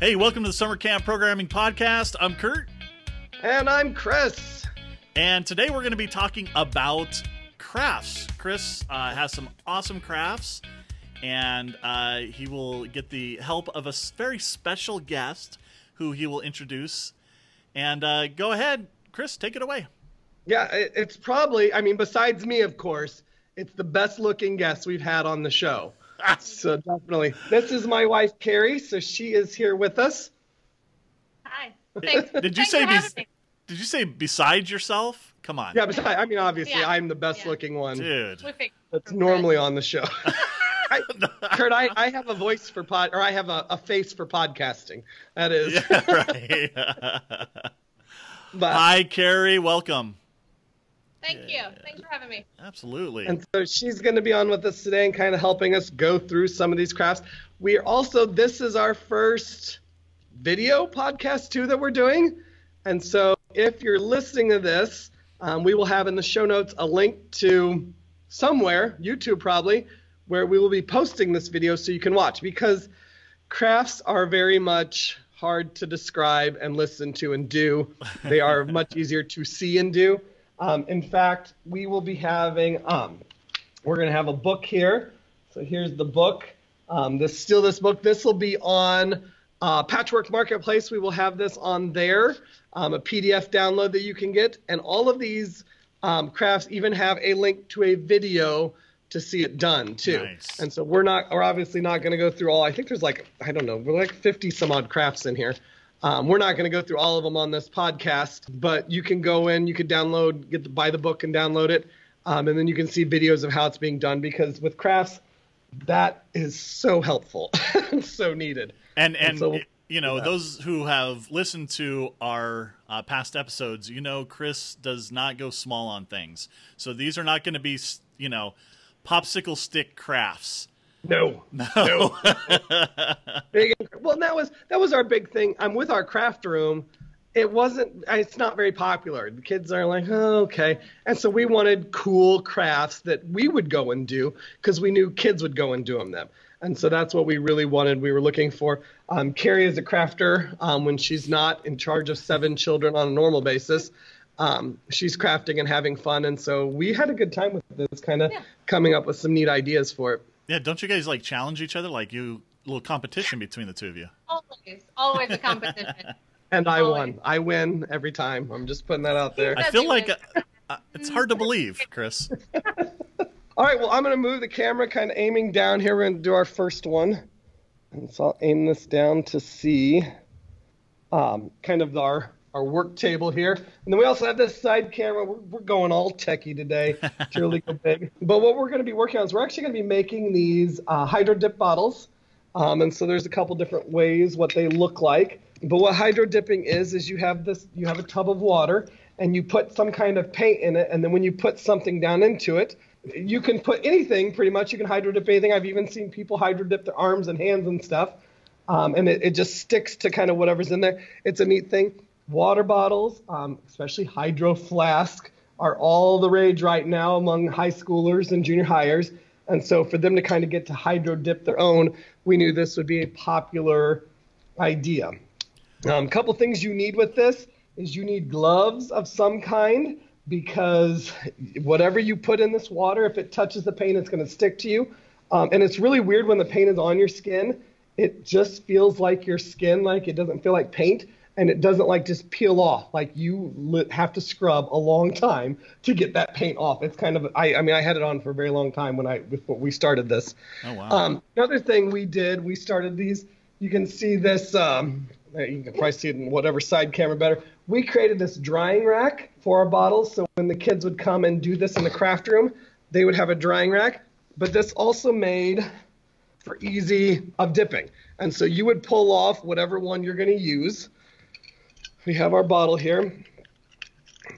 Hey, welcome to the Summer Camp Programming Podcast. I'm Kurt. And I'm Chris. And today we're going to be talking about crafts. Chris uh, has some awesome crafts, and uh, he will get the help of a very special guest who he will introduce. And uh, go ahead, Chris, take it away. Yeah, it's probably, I mean, besides me, of course, it's the best looking guest we've had on the show. so definitely. This is my wife Carrie, so she is here with us. Hi. Thanks. Did you Thanks say Did you say besides yourself? Come on. Yeah, besides, I mean, obviously, Yeah. I'm the best Yeah. looking one Dude. That's normally on the show. I, Kurt, I, I have a voice for pod, or I have a, a face for podcasting. That is. Yeah, right. But, Hi, Carrie. Welcome. Thank you. Thanks for having me. Absolutely. And so she's going to be on with us today and kind of helping us go through some of these crafts. We are also, this is our first video podcast too that we're doing. And so if you're listening to this, um, we will have in the show notes a link to somewhere, YouTube probably, where we will be posting this video so you can watch because crafts are very much hard to describe and listen to and do. They are much easier to see and do. Um, in fact, we will be having, um, we're going to have a book here. So here's the book. Um, this still this book. This will be on uh, Patchwork Marketplace. We will have this on there, um, a PDF download that you can get, and all of these um, crafts even have a link to a video to see it done too. Nice. And so we're not, we're obviously not going to go through all. I think there's like, I don't know, we're like 50 some odd crafts in here. Um, we're not going to go through all of them on this podcast, but you can go in, you can download, get to buy the book and download it, um, and then you can see videos of how it's being done. Because with crafts, that is so helpful, and so needed. and and so- you know yeah. those who have listened to our uh, past episodes you know chris does not go small on things so these are not going to be you know popsicle stick crafts No, no big. Well, that was that was our big thing. I'm with our craft room. It wasn't. It's not very popular. The kids are like, oh, okay, and so we wanted cool crafts that we would go and do because we knew kids would go and do them. Them, and so that's what we really wanted. We were looking for. Um, Carrie is a crafter um, when she's not in charge of seven children on a normal basis. Um, she's crafting and having fun, and so we had a good time with this, kind of Yeah. coming up with some neat ideas for it. Yeah don't you guys like challenge each other like you little competition between the two of you Always, always a competition. And I Always. won. I win every time. I'm just putting that out there. i feel like uh, uh, it's hard to believe chris All right, well, I'm going to move the camera kind of aiming down here. We're going to do our first one. And so I'll aim this down to see um, kind of our, our work table here. And then we also have this side camera. We're, we're going all techie today to really big. But what we're going to be working on is we're actually going to be making these uh, hydro dip bottles. Um, and so there's a couple different ways what they look like. But what hydro dipping is is you have this you have a tub of water and you put some kind of paint in it and then when you put something down into it, you can put anything pretty much. You can hydro dip anything. I've even seen people hydro dip their arms and hands and stuff. Um, and it, it just sticks to kind of whatever's in there. It's a neat thing. Water bottles, um, especially hydro flask, are all the rage right now among high schoolers and junior hires. And so for them to kind of get to hydro dip their own, we knew this would be a popular idea. A um, couple things you need with this is you need gloves of some kind because whatever you put in this water, if it touches the paint, it's going to stick to you. Um, and it's really weird when the paint is on your skin. It just feels like your skin, like it doesn't feel like paint, and it doesn't like just peel off. Like you li- have to scrub a long time to get that paint off. It's kind of, I, I mean, I had it on for a very long time when I before we started this. oh wow Um, another thing we did, we started these. You can see this. Um, you can probably see it in whatever side camera better. We created this drying rack for our bottles, so when the kids would come and do this in the craft room, they would have a drying rack. But this also made for easy of dipping, and so you would pull off whatever one you're going to use. We have our bottle here,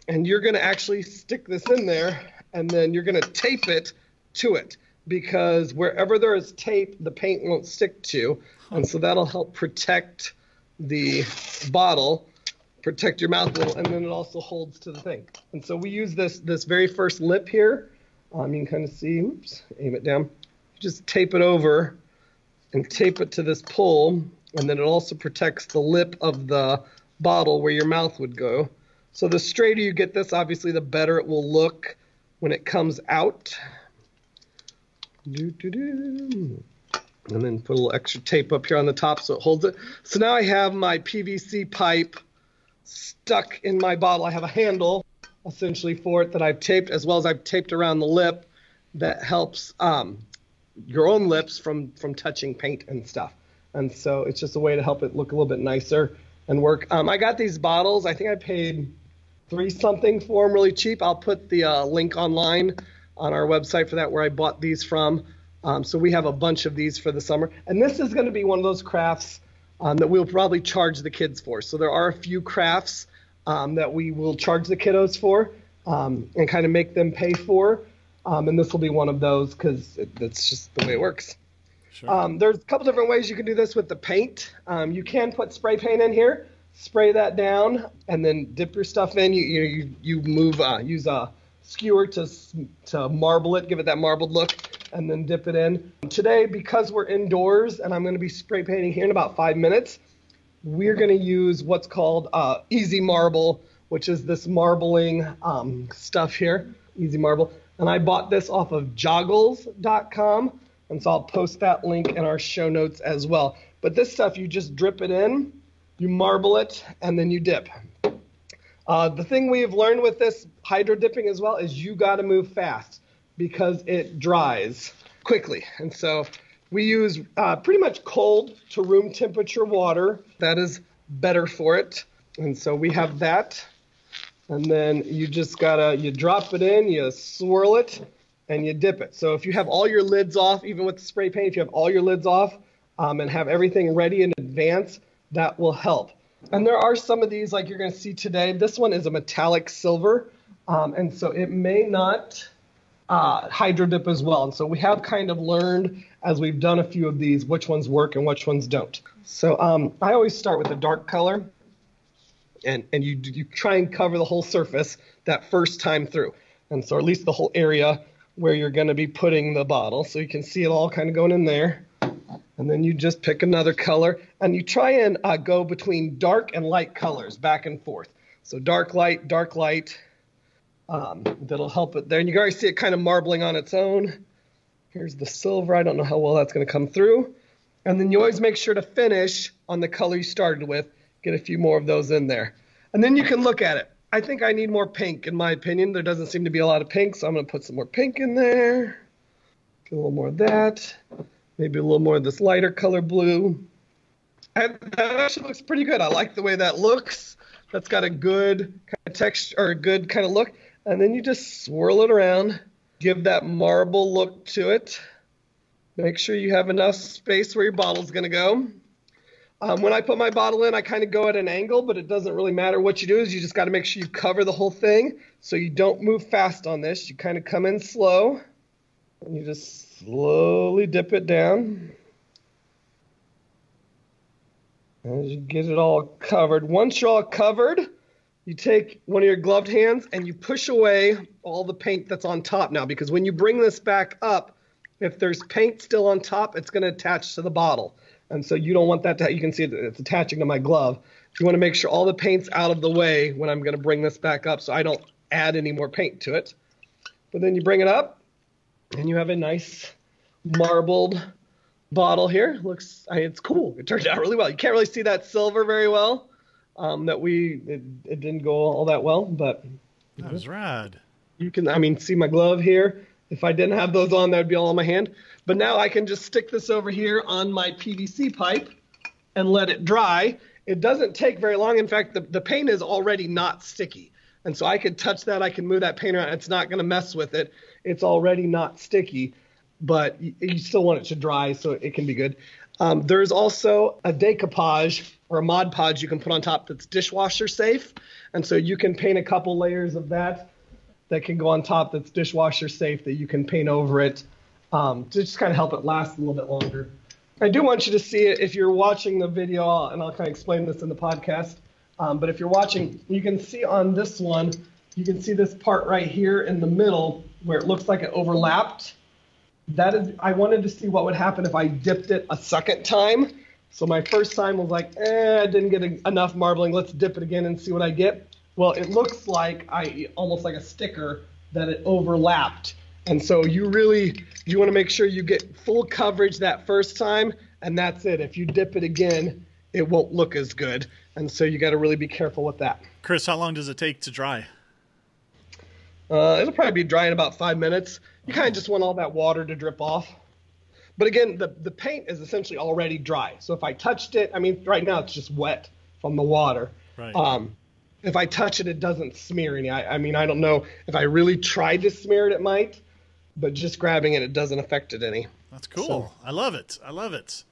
and you're going to actually stick this in there, and then you're going to tape it to it because wherever there is tape, the paint won't stick to, and so that'll help protect the bottle, protect your mouth a little, and then it also holds to the thing. And so we use this this very first lip here. Um, you can kind of see. Oops, aim it down. Just tape it over, and tape it to this pull, and then it also protects the lip of the bottle where your mouth would go. So the straighter you get this, obviously, the better it will look when it comes out. And then put a little extra tape up here on the top so it holds it. So now I have my PVC pipe stuck in my bottle. I have a handle essentially for it that I've taped, as well as I've taped around the lip that helps um, your own lips from from touching paint and stuff. And so it's just a way to help it look a little bit nicer and work. Um, I got these bottles. I think I paid three something for them, really cheap. I'll put the uh, link online on our website for that where I bought these from. Um, so we have a bunch of these for the summer, and this is going to be one of those crafts um, that we'll probably charge the kids for. So there are a few crafts um, that we will charge the kiddos for um, and kind of make them pay for. Um, and this will be one of those because it, it's just the way it works. Sure. Um, there's a couple different ways you can do this with the paint. Um, you can put spray paint in here, spray that down, and then dip your stuff in. You you you, move uh, use a skewer to to marble it, give it that marbled look, and then dip it in. Today, because we're indoors and I'm going to be spray painting here in about five minutes, we're going to use what's called uh, Easy Marble, which is this marbling um, stuff here, Easy Marble. And I bought this off of joggles.com. And so I'll post that link in our show notes as well. But this stuff, you just drip it in, you marble it, and then you dip. Uh, the thing we have learned with this hydro dipping as well is you got to move fast because it dries quickly. And so we use uh, pretty much cold to room temperature water. That is better for it. And so we have that. And then you just gotta, you drop it in, you swirl it, and you dip it. So if you have all your lids off, even with the spray paint, if you have all your lids off um, and have everything ready in advance, that will help. And there are some of these, like you're gonna see today. This one is a metallic silver, um, and so it may not uh, hydro dip as well. And so we have kind of learned as we've done a few of these which ones work and which ones don't. So um, I always start with a dark color, and and you you try and cover the whole surface that first time through, and so at least the whole area where you're going to be putting the bottle, so you can see it all kind of going in there. And then you just pick another color, and you try and uh, go between dark and light colors back and forth. So dark light, dark light. Um, that'll help it there. And you can already see it kind of marbling on its own. Here's the silver. I don't know how well that's going to come through. And then you always make sure to finish on the color you started with. Get a few more of those in there. And then you can look at it. I think I need more pink, in my opinion. There doesn't seem to be a lot of pink, so I'm going to put some more pink in there. Get a little more of that. Maybe a little more of this lighter color blue. And that actually looks pretty good. I like the way that looks. That's got a good kind of texture or a good kind of look. And then you just swirl it around, give that marble look to it. Make sure you have enough space where your bottle's going to go. Um, when I put my bottle in, I kind of go at an angle, but it doesn't really matter what you do. Is you just got to make sure you cover the whole thing, so you don't move fast on this. You kind of come in slow, and you just slowly dip it down. As you get it all covered. Once you're all covered, you take one of your gloved hands and you push away all the paint that's on top now, because when you bring this back up, if there's paint still on top, it's going to attach to the bottle. And so you don't want that to, you can see it, it's attaching to my glove. You want to make sure all the paint's out of the way when I'm going to bring this back up so I don't add any more paint to it. But then you bring it up and you have a nice marbled bottle here. Looks, it's cool. It turned out really well. You can't really see that silver very well. Um, that we, it, it didn't go all that well, but That was rad. you can, I mean, see my glove here. If I didn't have those on, that would be all on my hand. But now I can just stick this over here on my PVC pipe and let it dry. It doesn't take very long. In fact, the, the paint is already not sticky. And so I can touch that. I can move that paint around. It's not going to mess with it. It's already not sticky, but you, you still want it to dry so it can be good. Um, there's also a decoupage or a Mod Podge you can put on top that's dishwasher safe. And so you can paint a couple layers of that that can go on top that's dishwasher safe that you can paint over it um, to just kind of help it last a little bit longer. I do want you to see it if you're watching the video, and I'll kind of explain this in the podcast. Um, but if you're watching, you can see on this one, you can see this part right here in the middle where it looks like it overlapped. That is, I wanted to see what would happen if I dipped it a second time So my first time was like, eh, I didn't get a, enough marbling. Let's dip it again and see what I get. Well, it looks like I almost like a sticker that it overlapped. And so you really you want to make sure you get full coverage that first time, and that's it. If you dip it again, it won't look as good. And so you got to really be careful with that. Chris, how long does it take to dry? Uh, it'll probably be dry in about five minutes. You kind of just want all that water to drip off. But again, the, the paint is essentially already dry. So if I touched it, I mean, right now it's just wet from the water. Right. Um, if I touch it, it doesn't smear any. I, I mean, I don't know if I really tried to smear it, it might, but just grabbing it, it doesn't affect it any. That's cool. So- I love it. I love it.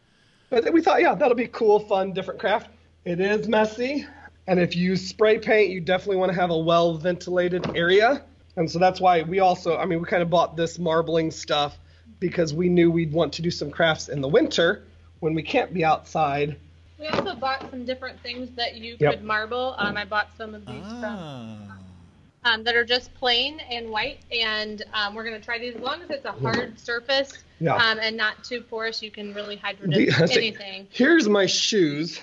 But we thought, yeah, that'll be cool, fun, different craft. It is messy, and if you spray paint, you definitely want to have a well ventilated area. And so that's why we also, I mean, we kind of bought this marbling stuff because we knew we'd want to do some crafts in the winter when we can't be outside. We also bought some different things that you Yep. could marble. Um, I bought some of these from, Ah. Um, that are just plain and white, and um, we're gonna try these. As long as it's a hard surface Yeah. um, and not too porous, you can really hydro The- dip I anything. Here's my shoes.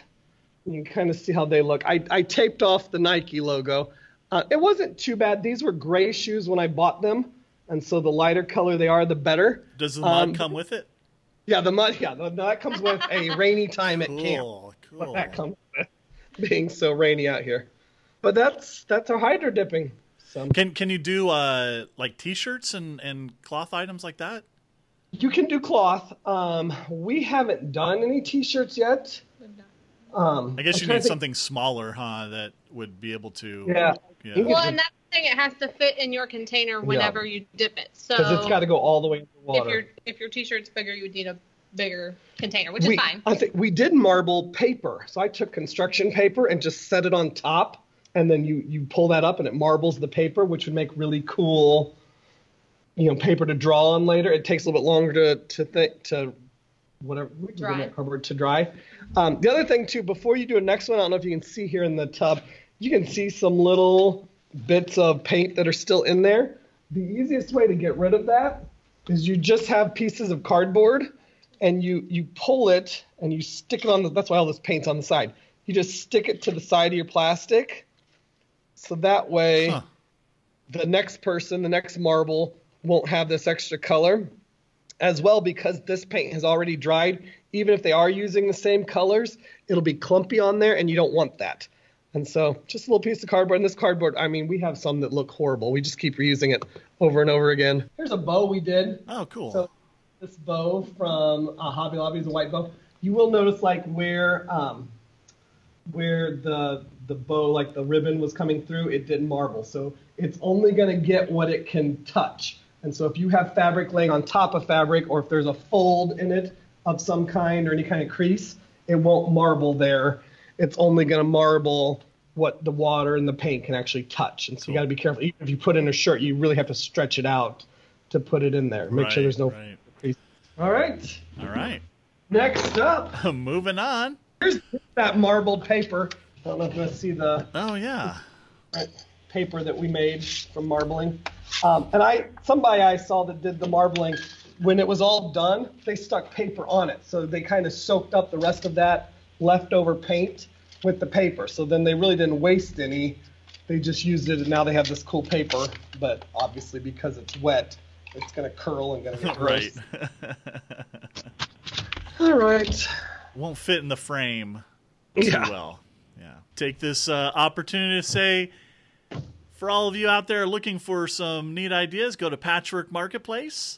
You can kind of see how they look. I, I taped off the Nike logo. Uh, it wasn't too bad. These were gray shoes when I bought them, and so the lighter color they are, the better. Does the mud Um, come with it? Yeah, the mud. Yeah, the, that comes with a rainy time at camp. Cool. But Cool. that comes with being so rainy out here. But that's that's our hydro dipping. So Can can you do uh like t-shirts and and cloth items like that? you can do cloth. Um, we haven't done any t-shirts yet. Um, I guess I'm you need to think- something smaller, huh? That would be able to. Yeah. Yeah. Well, and that's the thing; it has to fit in your container whenever you dip it. So because it's got to go all the way in the if your if your t-shirt's bigger, you would need a bigger container, which we, is fine. I think we did marble paper. So I took construction paper and just set it on top, and then you you pull that up and it marbles the paper, which would make really cool, you know, paper to draw on later. It takes a little bit longer to to think to whatever we can do Dry. to dry. Um, the other thing too, before you do a next one, I don't know if you can see here in the tub, you can see some little bits of paint that are still in there. The easiest way to get rid of that is you just have pieces of cardboard and you you pull it and you stick it on the that's why all this paint's on the side. You just stick it to the side of your plastic. So that way Huh. the next person, the next marble won't have this extra color. As well because this paint has already dried, even if they are using the same colors, it'll be clumpy on there and you don't want that. And so just a little piece of cardboard. And this cardboard, I mean, we have some that look horrible. We just keep reusing it over and over again. Here's a bow we did. Oh, cool. So this bow from uh, Hobby Lobby is a white bow. You will notice like where um, where the the bow, like the ribbon was coming through, it didn't marble. So it's only going to get what it can touch. And so if you have fabric laying on top of fabric, or if there's a fold in it of some kind or any kind of crease, it won't marble there. It's only going to marble what the water and the paint can actually touch. And so you got to be careful. Even if you put in a shirt, you really have to stretch it out to put it in there. Make sure there's no right. crease. All right. All right. Next up, Moving on. here's that marbled paper. I don't know if you want to see the Oh yeah. paper that we made from marbling. Um, and I, somebody I saw that did the marbling, when it was all done, they stuck paper on it. So they kind of soaked up the rest of that leftover paint with the paper. So then they really didn't waste any. They just used it, and now they have this cool paper. But obviously, because it's wet, it's going to curl and going to get right. All right. Won't fit in the frame too Yeah. well. Yeah. Take this uh, opportunity to say, for all of you out there looking for some neat ideas, go to Patchwork Marketplace.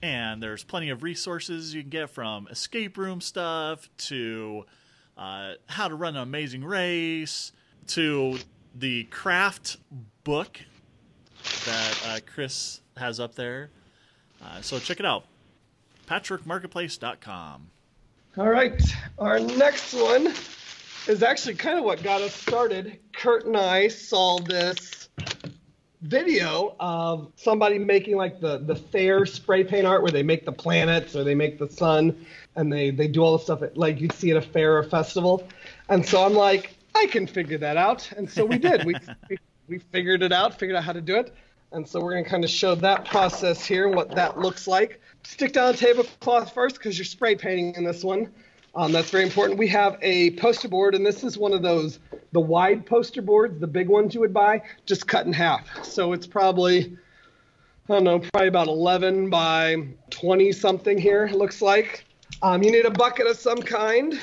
And there's plenty of resources you can get from escape room stuff to uh, how to run an amazing race to the craft book that uh, Chris has up there. Uh, so check it out. Patchworkmarketplace.com. All right. Our next one is actually kind of what got us started. Kurt and I saw this video of somebody making like the the fair spray paint art where they make the planets or they make the sun and they they do all the stuff like you'd see at a fair or festival. And so I'm like, I can figure that out. And so we did. we, we we figured it out, figured out how to do it. And so we're going to kind of show that process here and what that looks like. Stick down a tablecloth first because you're spray painting in this one. Um, that's very important. We have a poster board, and this is one of those the wide poster boards, the big ones you would buy, just cut in half. So it's probably I don't know, probably about 11 by 20 something here. It looks like. Um, you need a bucket of some kind.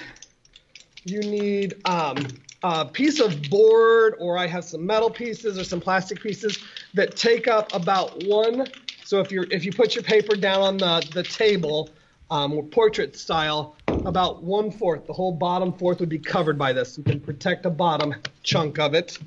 You need um, a piece of board, or I have some metal pieces or some plastic pieces that take up about one. So if you're if you put your paper down on the the table, um, portrait style, about one fourth, the whole bottom fourth would be covered by this. You can protect a bottom chunk of it.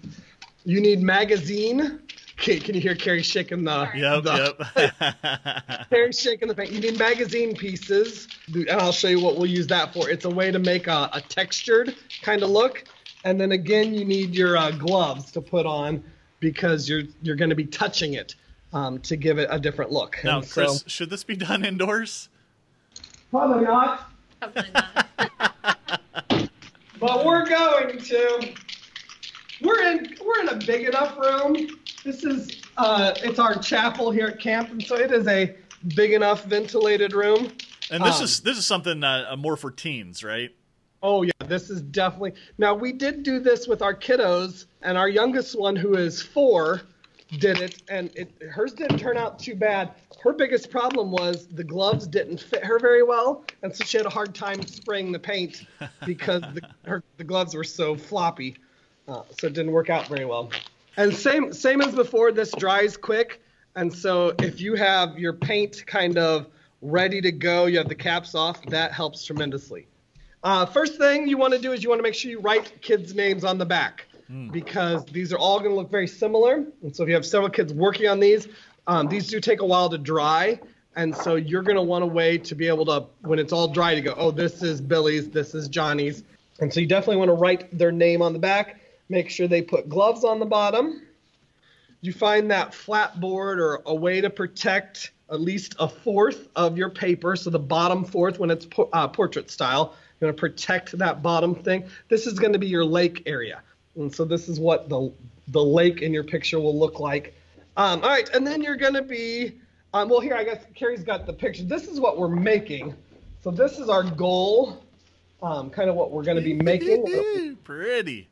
You need magazine. Okay, can you hear Carrie shaking the? Yep, the, yep. Carrie shaking the paint. You need magazine pieces, and I'll show you what we'll use that for. It's a way to make a, a textured kind of look. And then again, you need your uh, gloves to put on because you're you're going to be touching it um, to give it a different look. now, And Chris, so, should this be done indoors? Probably not. Probably not. but we're going to. We're in we're in a big enough room. This is uh, it's our chapel here at camp, and so it is a big enough ventilated room. And this Um, is this is something uh, more for teens, right? Oh yeah, this is definitely. Now we did do this with our kiddos, and our youngest one, who is four, did it, and it hers didn't turn out too bad. Her biggest problem was the gloves didn't fit her very well, and so she had a hard time spraying the paint because the, her the gloves were so floppy, uh, so it didn't work out very well. And same same as before, this dries quick, and so if you have your paint kind of ready to go, you have the caps off, that helps tremendously. Uh, first thing you want to do is you want to make sure you write kids' names on the back because these are all going to look very similar. And so if you have several kids working on these, um, these do take a while to dry. And so you're going to want a way to be able to, when it's all dry, to go, oh, this is Billy's, this is Johnny's. And so you definitely want to write their name on the back. Make sure they put gloves on the bottom. You find that flat board or a way to protect at least a fourth of your paper. So the bottom fourth, when it's uh, portrait style, you want to protect that bottom thing. This is going to be your lake area. And so this is what the, the lake in your picture will look like. Um, all right, and then you're going to be, um, well, here, I guess Carrie's got the picture. This is what we're making. So this is our goal, um, kind of what we're going to be making. Pretty.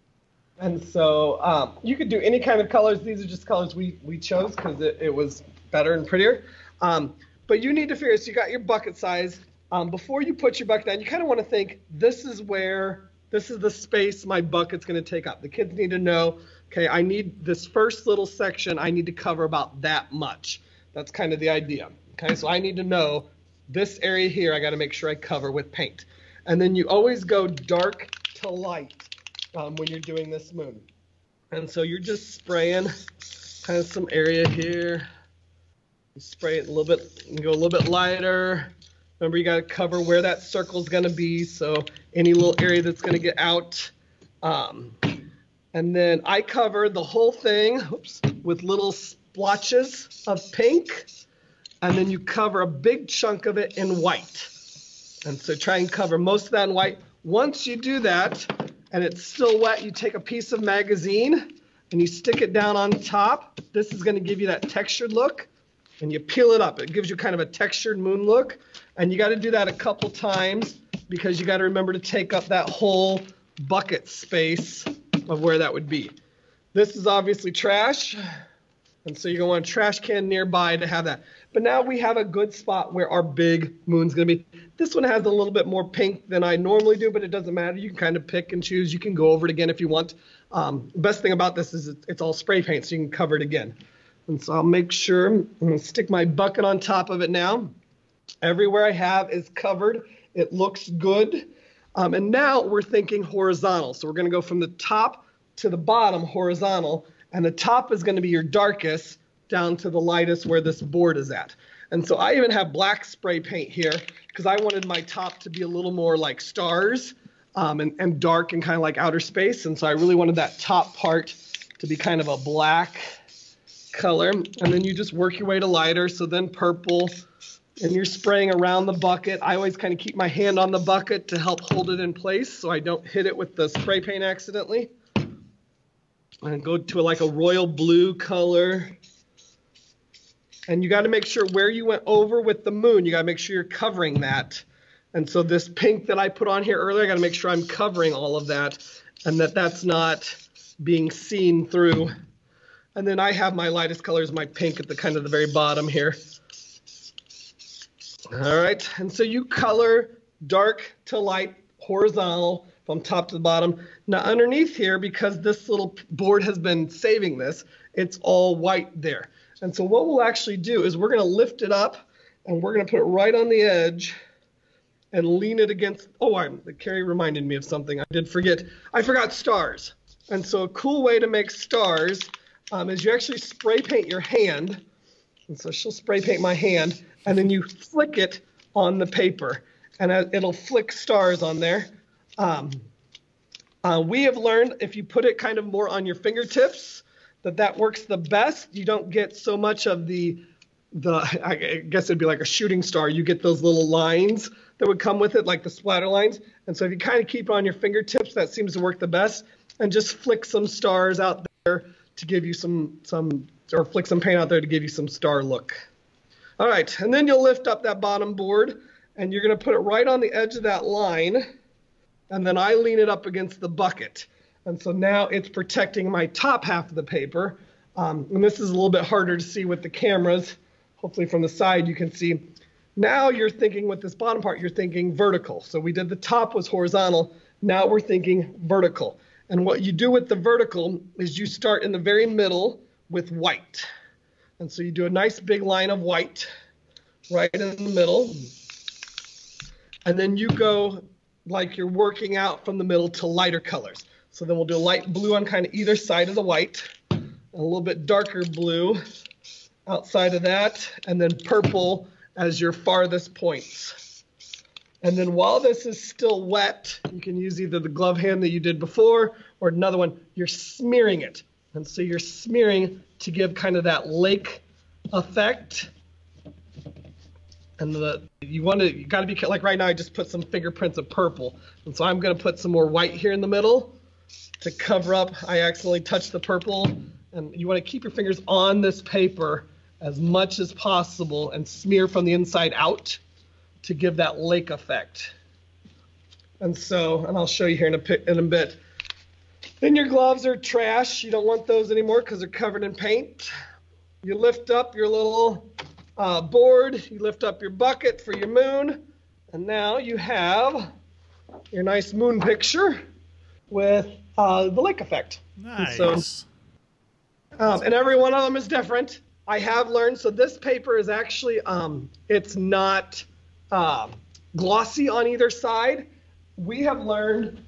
And so um, you could do any kind of colors. These are just colors we, we chose because it, it was better and prettier. Um, but you need to figure, out, so you got your bucket size. Um, before you put your bucket down, you kind of want to think, this is where, this is the space my bucket's going to take up. The kids need to know, okay, I need this first little section, I need to cover about that much. That's kind of the idea. Okay, so I need to know this area here, I got to make sure I cover with paint. And then you always go dark to light um, when you're doing this moon. And so you're just spraying kind of some area here. You spray it a little bit and go a little bit lighter. Remember, you got to cover where that circle is going to be. So any little area that's going to get out. Um, and then I cover the whole thing oops, with little splotches of pink. And then you cover a big chunk of it in white. And so try and cover most of that in white. Once you do that, and it's still wet, you take a piece of magazine and you stick it down on top. This is going to give you that textured look. And you peel it up. It gives you kind of a textured moon look. And you got to do that a couple times because you got to remember to take up that whole bucket space of where that would be. This is obviously trash. And so you're going to want a trash can nearby to have that. But now we have a good spot where our big moon's going to be. This one has a little bit more pink than I normally do, but it doesn't matter. You can kind of pick and choose. You can go over it again if you want. Um, best thing about this is it's all spray paint, so you can cover it again. And so I'll make sure I'm going to stick my bucket on top of it now. Everywhere I have is covered. It looks good. Um, and now we're thinking horizontal. So we're going to go from the top to the bottom horizontal. And the top is going to be your darkest down to the lightest where this board is at. And so I even have black spray paint here because I wanted my top to be a little more like stars um, and, and dark and kind of like outer space. And so I really wanted that top part to be kind of a black color. And then you just work your way to lighter. So then purple, and you're spraying around the bucket. I always kind of keep my hand on the bucket to help hold it in place so I don't hit it with the spray paint accidentally. And go to like a royal blue color. And you got to make sure where you went over with the moon, you got to make sure you're covering that. And so this pink that I put on here earlier, I got to make sure I'm covering all of that and that that's not being seen through. And then I have my lightest colors, my pink at the kind of the very bottom here. All right, and so you color dark to light horizontal from top to the bottom. Now underneath here, because this little board has been saving this, it's all white there. And so what we'll actually do is we're gonna lift it up and we're gonna put it right on the edge and lean it against, oh, I'm, Carrie reminded me of something. I did forget, I forgot stars. And so a cool way to make stars um, is you actually spray paint your hand. And so she'll spray paint my hand and then you flick it on the paper and it'll flick stars on there. Um, uh, we have learned if you put it kind of more on your fingertips, that that works the best. You don't get so much of the the I guess it'd be like a shooting star. You get those little lines that would come with it, like the splatter lines. And so if you kind of keep it on your fingertips, that seems to work the best. And just flick some stars out there to give you some some or flick some paint out there to give you some star look. All right, and then you'll lift up that bottom board and you're going to put it right on the edge of that line and then I lean it up against the bucket. And so now it's protecting my top half of the paper. Um, and this is a little bit harder to see with the cameras. Hopefully from the side you can see. Now you're thinking with this bottom part, you're thinking vertical. So we did the top was horizontal. Now we're thinking vertical. And what you do with the vertical is you start in the very middle with white. And so you do a nice big line of white right in the middle. And then you go like you're working out from the middle to lighter colors. So then we'll do a light blue on kind of either side of the white, a little bit darker blue outside of that, and then purple as your farthest points. And then while this is still wet, you can use either the glove hand that you did before or another one, you're smearing it. And so you're smearing to give kind of that lake effect. And the you want to you got to be like right now I just put some fingerprints of purple. And so I'm going to put some more white here in the middle to cover up. I accidentally touched the purple. And you want to keep your fingers on this paper as much as possible and smear from the inside out to give that lake effect. And so and I'll show you here in a, in a bit then your gloves are trash you don't want those anymore because they're covered in paint you lift up your little uh, board. You lift up your bucket for your moon, and now you have your nice moon picture with uh, the lake effect. Nice. And, so, um, and every one of them is different. I have learned. So this paper is actually um, it's not uh, glossy on either side. We have learned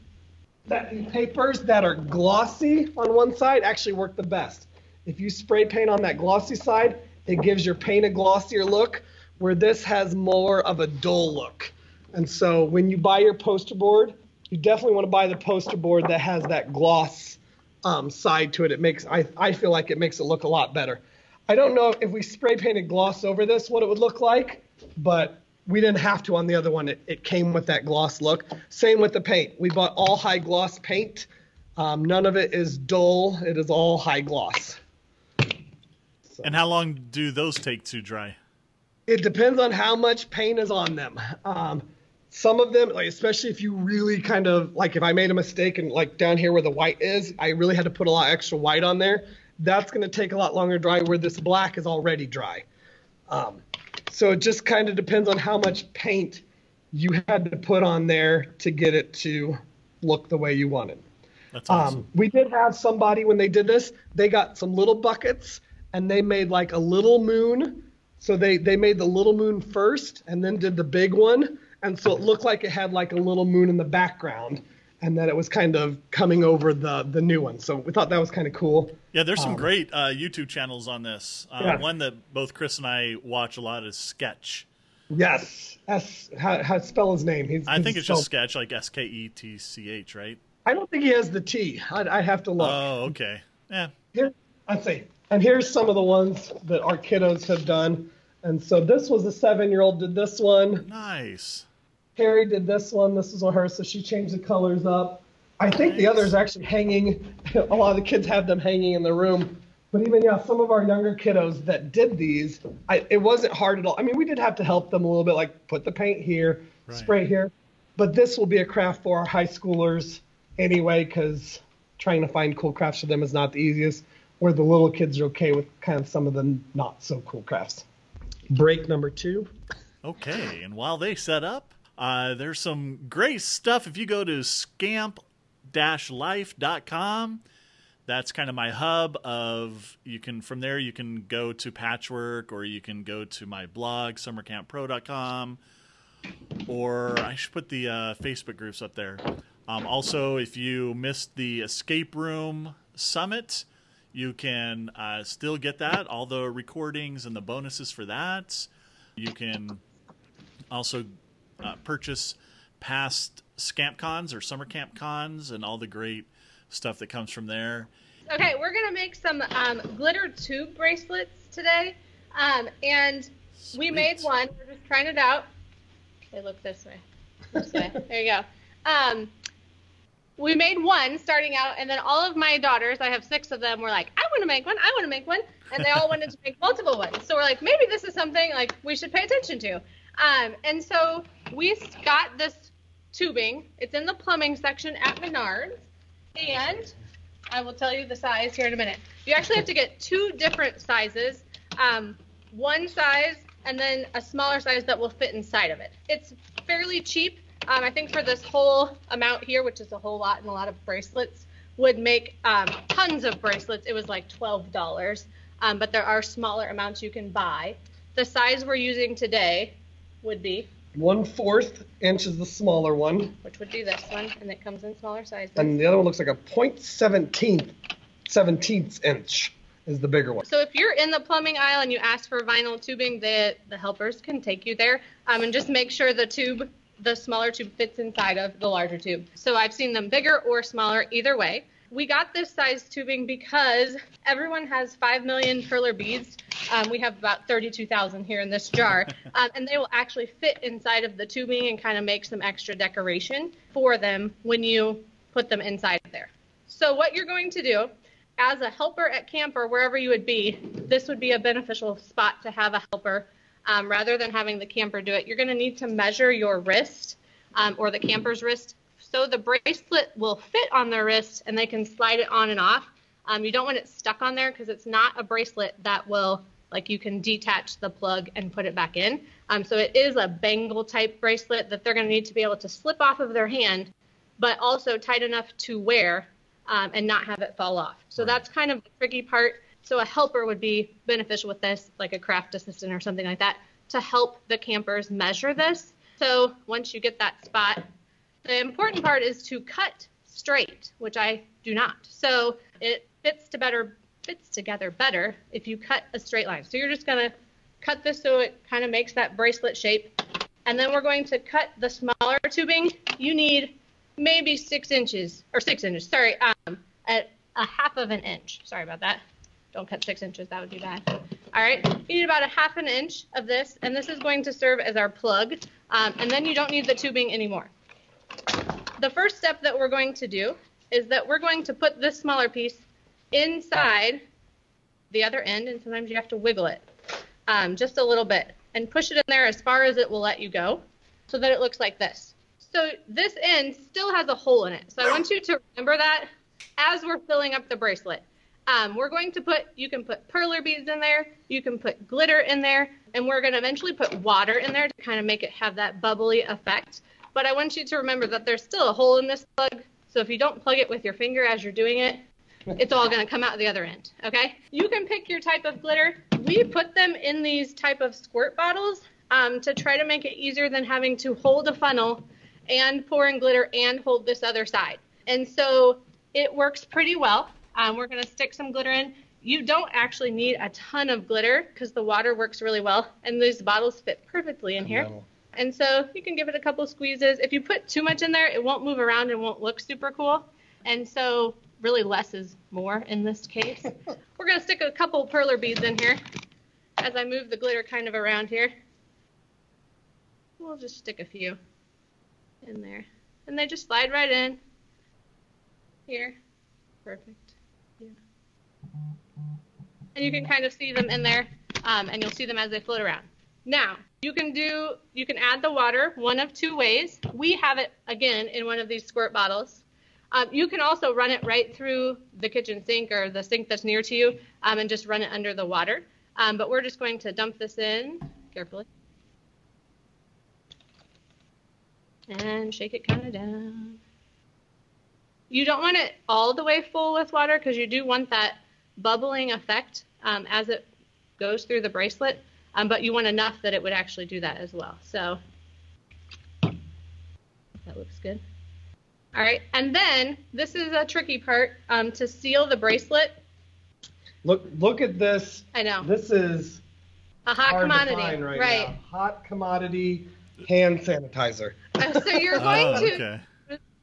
that papers that are glossy on one side actually work the best. If you spray paint on that glossy side, it gives your paint a glossier look, where this has more of a dull look. And so when you buy your poster board, you definitely want to buy the poster board that has that gloss um, side to it. It makes I, I feel like it makes it look a lot better. I don't know if we spray painted gloss over this what it would look like, but we didn't have to on the other one. It, it came with that gloss look. Same with the paint. We bought all high gloss paint. Um, none of it is dull. It is all high gloss. So. And how long do those take to dry? It depends on how much paint is on them. Um, some of them, like especially if you really kind of like if I made a mistake and like down here where the white is, I really had to put a lot extra white on there. That's going to take a lot longer to dry. Where this black is already dry. Um, so it just kind of depends on how much paint you had to put on there to get it to look the way you wanted. That's awesome. Um, we did have somebody when they did this, they got some little buckets and they made like a little moon. So they they made the little moon first and then did the big one, and so it looked like it had like a little moon in the background, and that it was kind of coming over the the new one. So we thought that was kind of cool. Yeah, there's some um, great uh, YouTube channels on this. Uh, yeah. One that both Chris and I watch a lot is Sketch. Yes, S. How, how spell his name? He's, I think it's spelled... just Sketch, like S K E T C H, right? I don't think he has the T. I'd, I'd have to look. Oh, okay. Yeah. Here, I'd say and here's some of the ones that our kiddos have done. And so this was a seven year old did this one. Nice. Carrie did this one. This is on her, so she changed the colors up. I think the others actually hanging. A lot of the kids have them hanging in the room. But even yeah, some of our younger kiddos that did these, I, it wasn't hard at all. I mean, we did have to help them a little bit, like put the paint here, Right. spray here. But this will be a craft for our high schoolers anyway, because trying to find cool crafts for them is not the easiest. Where the little kids are okay with kind of some of the not so cool crafts. Break number two. Okay, and while they set up, uh, there's some great stuff. If you go to scamp-life.com, that's kind of my hub of you can from there you can go to patchwork or you can go to my blog summercamppro.com or I should put the uh, Facebook groups up there. Um, also, if you missed the escape room summit, you can uh, still get that, all the recordings and the bonuses for that. You can also uh, purchase past Scamp Cons or summer camp cons and all the great stuff that comes from there. Okay, we're gonna make some um, glitter tube bracelets today, um, and we made one. We're just trying it out. They look this way. This way. There you go. Um, we made one starting out, and then all of my daughters, I have six of them, were like, "I want to make one. I want to make one," and they all wanted to make multiple ones. So we're like, maybe this is something like we should pay attention to. Um, and so we got this tubing. It's in the plumbing section at Menards, and I will tell you the size here in a minute. You actually have to get two different sizes, um, one size and then a smaller size that will fit inside of it. It's fairly cheap. Um, I think for this whole amount here, which is a whole lot and a lot of bracelets, would make um, tons of bracelets. It was like twelve dollars, um, but there are smaller amounts you can buy. The size we're using today would be, One fourth inch is the smaller one, which would be this one, and it comes in smaller sizes. and the other one looks like a point seventeenth, seventeenth inch is the bigger one. So if you're in the plumbing aisle and you ask for vinyl tubing, the the helpers can take you there, um, and just make sure the tube, the smaller tube, fits inside of the larger tube. So I've seen them bigger or smaller, either way. We got this size tubing because everyone has five million perler beads. Um, we have about 32,000 here in this jar, um, and they will actually fit inside of the tubing and kind of make some extra decoration for them when you put them inside there. So what you're going to do as a helper at camp or wherever you would be, this would be a beneficial spot to have a helper um, rather than having the camper do it. You're going to need to measure your wrist um, or the camper's wrist so the bracelet will fit on their wrist and they can slide it on and off. Um, you don't want it stuck on there because it's not a bracelet that will like you can detach the plug and put it back in. Um, so it is a bangle type bracelet that they're going to need to be able to slip off of their hand, but also tight enough to wear um, and not have it fall off. So that's kind of the tricky part. So a helper would be beneficial with this, like a craft assistant or something like that, to help the campers measure this. So once you get that spot, the important part is to cut straight, which I do not. So it fits to better fits together better if you cut a straight line. So you're just gonna cut this so it kind of makes that bracelet shape, and then we're going to cut the smaller tubing. You need maybe six inches or six inches. Sorry, um, at a half of an inch. Sorry about that. Don't cut six inches. That would be bad. All right. You need about a half an inch of this, and this is going to serve as our plug. Um, and then you don't need the tubing anymore. The first step that we're going to do is that we're going to put this smaller piece inside the other end, and sometimes you have to wiggle it um, just a little bit and push it in there as far as it will let you go so that it looks like this. So this end still has a hole in it. So I want you to remember that as we're filling up the bracelet. Um, we're going to put, you can put perler beads in there, you can put glitter in there, and we're going to eventually put water in there to kind of make it have that bubbly effect. But I want you to remember that there's still a hole in this plug. So if you don't plug it with your finger as you're doing it, it's all going to come out the other end. Okay? You can pick your type of glitter. We put them in these type of squirt bottles um, to try to make it easier than having to hold a funnel and pour in glitter and hold this other side. And so it works pretty well. Um, we're going to stick some glitter in. You don't actually need a ton of glitter because the water works really well, and these bottles fit perfectly in here. And so you can give it a couple squeezes. If you put too much in there, it won't move around and won't look super cool. And so really less is more in this case. We're going to stick a couple perler beads in here as I move the glitter kind of around here. We'll just stick a few in there. And they just slide right in. Here. Perfect. Yeah. And you can kind of see them in there, um, and you'll see them as they float around. Now, you can do you can add the water one of two ways. We have it again in one of these squirt bottles. Um, you can also run it right through the kitchen sink or the sink that's near to you um, and just run it under the water. Um, but we're just going to dump this in carefully. And shake it kind of down. You don't want it all the way full with water because you do want that bubbling effect um, as it goes through the bracelet, um, but you want enough that it would actually do that as well. So that looks good. All right, and then this is a tricky part um, to seal the bracelet. Look, look at this. I know This is a hot hard commodity, to find right, right? now. Hot commodity hand sanitizer. Uh, so you're going Oh, to okay.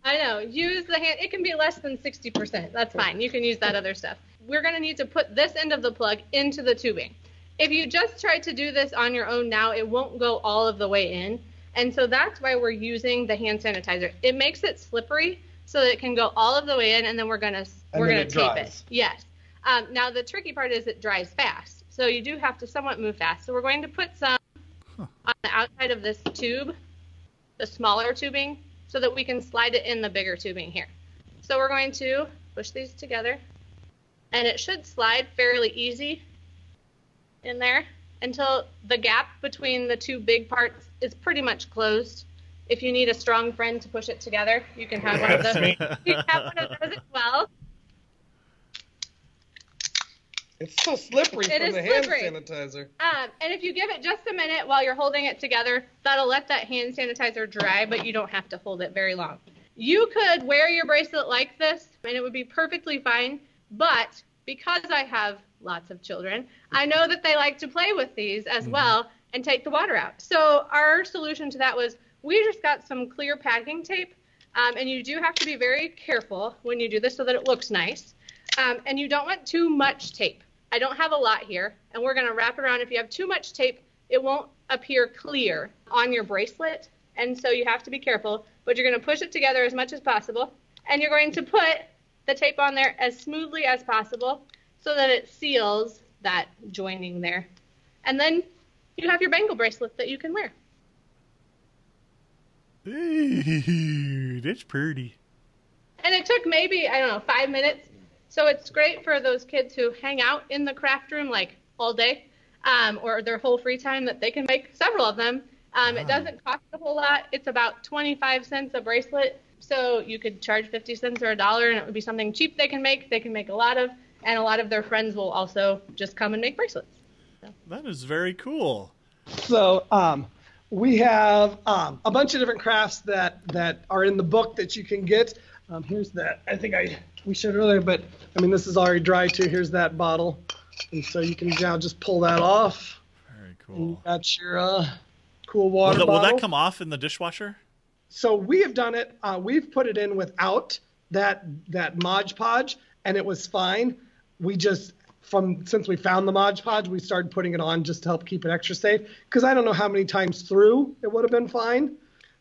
I know. Use the hand. It can be less than 60%. That's fine. You can use that other stuff. We're going to need to put this end of the plug into the tubing. If you just try to do this on your own now, it won't go all of the way in. And so that's why we're using the hand sanitizer. It makes it slippery so that it can go all of the way in, and then we're going to And we're then going it to tape dries. it. Yes. Um, now the tricky part is it dries fast, so you do have to somewhat move fast. So we're going to put some on the outside of this tube, the smaller tubing, so that we can slide it in the bigger tubing here. So we're going to push these together, and it should slide fairly easy in there until the gap between the two big parts is pretty much closed. If you need a strong friend to push it together, you can have one of those. You can have one of those as well. It's so slippery It from is the hand slippery. sanitizer. Um, and if you give it just a minute while you're holding it together, that'll let that hand sanitizer dry, but you don't have to hold it very long. You could wear your bracelet like this, and it would be perfectly fine. But because I have lots of children, I know that they like to play with these as well and take the water out. So our solution to that was we just got some clear packing tape, um, and you do have to be very careful when you do this so that it looks nice. Um, and you don't want too much tape. I don't have a lot here, and we're going to wrap it around. If you have too much tape, it won't appear clear on your bracelet, and so you have to be careful. But you're going to push it together as much as possible, and you're going to put the tape on there as smoothly as possible so that it seals that joining there. And then you have your bangle bracelet that you can wear. Ooh, that's pretty. And it took maybe, I don't know, five minutes. So it's great for those kids who hang out in the craft room like all day um, or their whole free time that they can make several of them. Um, It doesn't cost a whole lot. It's about 25 cents a bracelet. So you could charge 50 cents or a dollar and it would be something cheap they can make. They can make a lot of. And a lot of their friends will also just come and make bracelets. That is very cool. So um, we have um, a bunch of different crafts that that are in the book that you can get. Um, here's that. I think I we showed earlier, but I mean this is already dry too. Here's that bottle, and so you can now just pull that off. Very cool. That's your uh, cool Will water that, will that come off in the dishwasher? So we have done it. Uh, we've put it in without that that Mod Podge, and it was fine. We just from since we found the Mod Podge, we started putting it on just to help keep it extra safe. Because I don't know how many times through it would have been fine.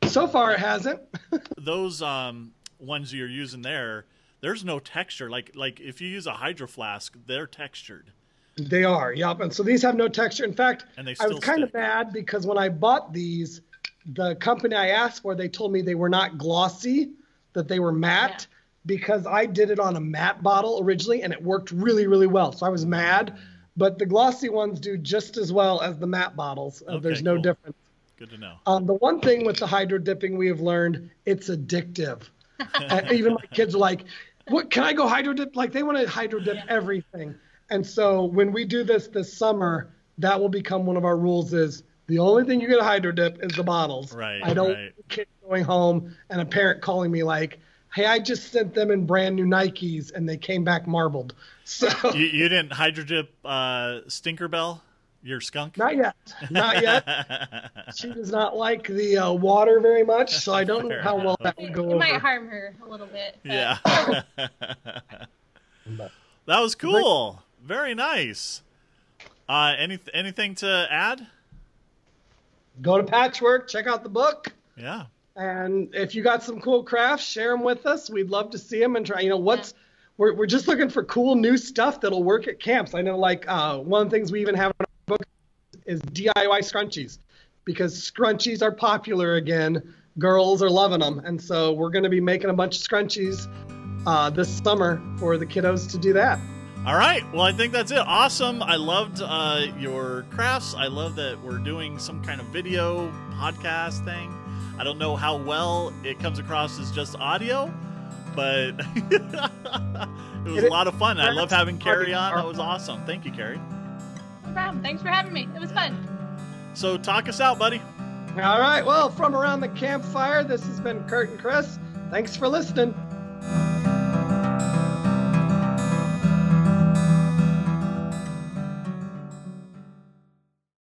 So far, it hasn't. Those um, ones you're using there, there's no texture. Like like if you use a hydro flask, they're textured. they are, yep. And so these have no texture. In fact, And they I was still kind of stick. mad because when I bought these, the company I asked for, they told me they were not glossy, that they were matte. Because I did it on a matte bottle originally and it worked really, really well. So I was mad. But the glossy ones do just as well as the matte bottles. Uh, Okay, there's no cool. difference. Good to know. Um, the one thing with the hydro dipping we have learned, it's addictive. Uh, even my kids are like, "What can I go hydro dip?" Like they want to hydro dip everything. And so when we do this this summer, that will become one of our rules: is the only thing you get a hydro dip is the bottles. Right, I don't right. want kids going home and a parent calling me like, "Hey, I just sent them in brand new Nikes and they came back marbled." So You, you didn't hydro dip uh, Stinkerbell, your skunk? not yet, not yet. she does not like the uh, water very much, so I don't know how well that would go It over. might harm her a little bit. but- Yeah. that was cool. Very nice. Uh, any anything to add? go to Patchwork, check out the book, Yeah. And if you got some cool crafts, share them with us. We'd love to see them and try. You know, what's we're we're just looking for cool new stuff that'll work at camps. I know, like uh, one of the things we even have in our book is DIY scrunchies. because scrunchies are popular again. Girls are loving them, and so we're going to be making a bunch of scrunchies uh, this summer for the kiddos to do that. All right. Well, I think that's it. Awesome. I loved uh, your crafts. I love that we're doing some kind of video podcast thing. I don't know how well it comes across as just audio, but it was a lot of fun. I love having Carrie on. That was awesome. Thank you, Carrie. No problem. Thanks for having me. It was fun. So, talk us out, buddy. All right. Well, from around the campfire, this has been Kurt and Chris. Thanks for listening.